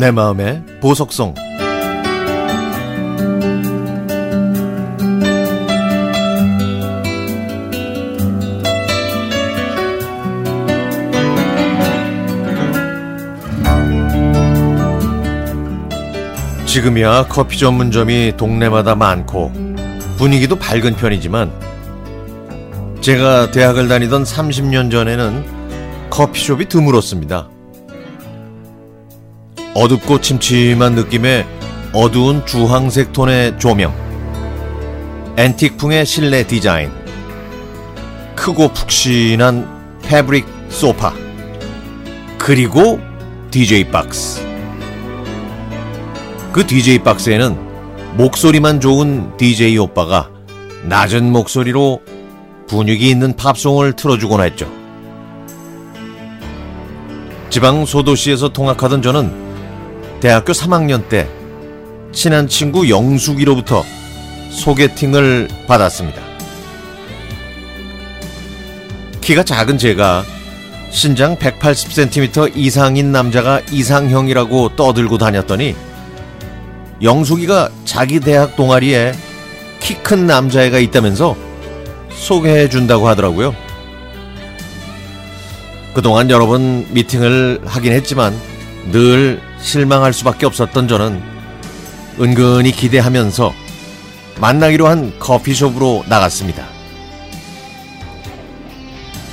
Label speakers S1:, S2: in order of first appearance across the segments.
S1: 내 마음의 보석성 지금이야 커피 전문점이 동네마다 많고 분위기도 밝은 편이지만 제가 대학을 다니던 30년 전에는 커피숍이 드물었습니다. 어둡고 침침한 느낌의 어두운 주황색 톤의 조명, 앤틱풍의 실내 디자인, 크고 푹신한 패브릭 소파, 그리고 DJ 박스. 그 DJ 박스에는 목소리만 좋은 DJ 오빠가 낮은 목소리로 분위기 있는 팝송을 틀어주곤 했죠. 지방 소도시에서 통학하던 저는 대학교 3학년 때 친한 친구 영숙이로부터 소개팅을 받았습니다. 키가 작은 제가 신장 180cm 이상인 남자가 이상형이라고 떠들고 다녔더니 영숙이가 자기 대학 동아리에 키 큰 남자애가 있다면서 소개해 준다고 하더라고요. 그동안 여러 번 미팅을 하긴 했지만 늘 실망할 수밖에 없었던 저는 은근히 기대하면서 만나기로 한 커피숍으로 나갔습니다.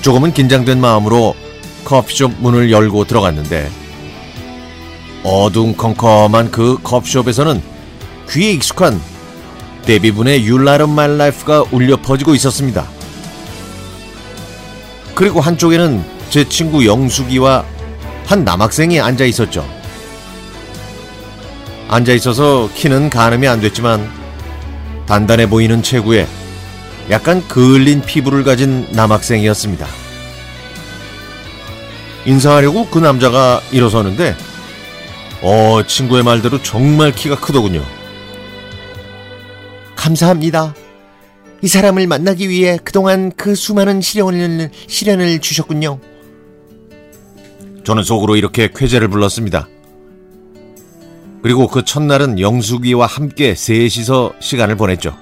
S1: 조금은 긴장된 마음으로 커피숍 문을 열고 들어갔는데 어둠컴컴한 그 커피숍에서는 귀에 익숙한 데뷔분의 Up My Life가 울려 퍼지고 있었습니다. 그리고 한쪽에는 제 친구 영숙이와 한 남학생이 앉아 있었죠. 앉아 있어서 키는 가늠이 안 됐지만 단단해 보이는 체구에 약간 그을린 피부를 가진 남학생이었습니다. 인사하려고 그 남자가 일어서는데 어, 친구의 말대로 정말 키가 크더군요.
S2: 감사합니다. 이 사람을 만나기 위해 그동안 그 수많은 시련을, 시련을 주셨군요.
S1: 저는 속으로 이렇게 쾌재를 불렀습니다. 그리고 그 첫날은 영숙이와 함께 셋이서 시간을 보냈죠.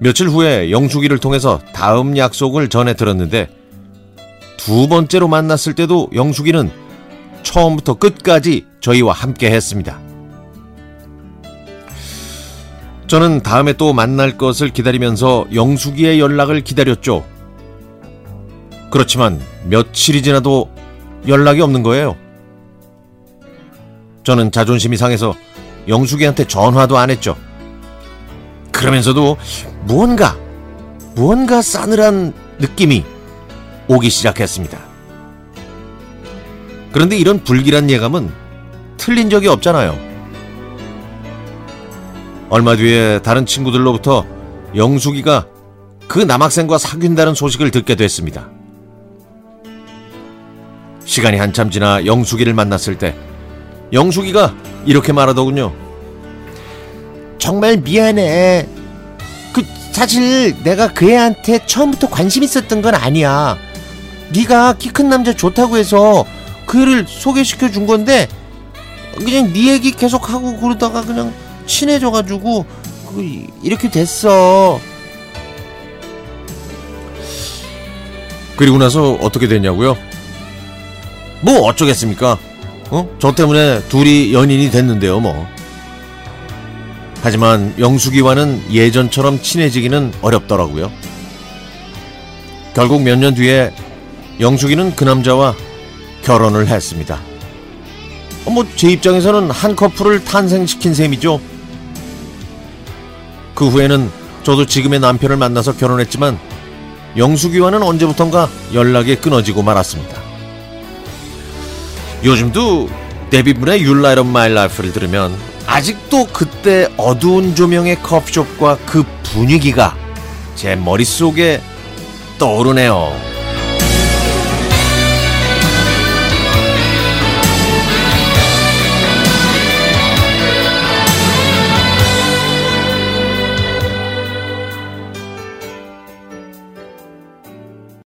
S1: 며칠 후에 영숙이를 통해서 다음 약속을 전해 들었는데 두 번째로 만났을 때도 영숙이는 처음부터 끝까지 저희와 함께 했습니다. 저는 다음에 또 만날 것을 기다리면서 영숙이의 연락을 기다렸죠. 그렇지만 며칠이 지나도 연락이 없는 거예요. 저는 자존심이 상해서 영숙이한테 전화도 안 했죠. 그러면서도 무언가, 무언가 싸늘한 느낌이 오기 시작했습니다. 그런데 이런 불길한 예감은 틀린 적이 없잖아요. 얼마 뒤에 다른 친구들로부터 영숙이가 그 남학생과 사귄다는 소식을 듣게 됐습니다. 시간이 한참 지나 영숙이를 만났을 때 영숙이가 이렇게 말하더군요.
S2: 정말 미안해. 그 사실 내가 그 애한테 처음부터 관심 있었던 건 아니야. 네가 키 큰 남자 좋다고 해서 그 애를 소개시켜 준 건데 그냥 네 얘기 계속 하고 그러다가 그냥 친해져 가지고 그 이렇게 됐어.
S1: 그리고 나서 어떻게 됐냐고요? 뭐 어쩌겠습니까? 어? 저 때문에 둘이 연인이 됐는데요, 뭐. 하지만 영숙이와는 예전처럼 친해지기는 어렵더라고요. 결국 몇 년 뒤에 영숙이는 그 남자와 결혼을 했습니다. 어, 뭐, 제 입장에서는 한 커플을 탄생시킨 셈이죠. 그 후에는 저도 지금의 남편을 만나서 결혼했지만 영숙이와는 언제부턴가 연락이 끊어지고 말았습니다. 요즘도 데뷔분의 You Light Up My Life를 들으면 아직도 그때 어두운 조명의 커피숍과 그 분위기가 제 머릿속에 떠오르네요.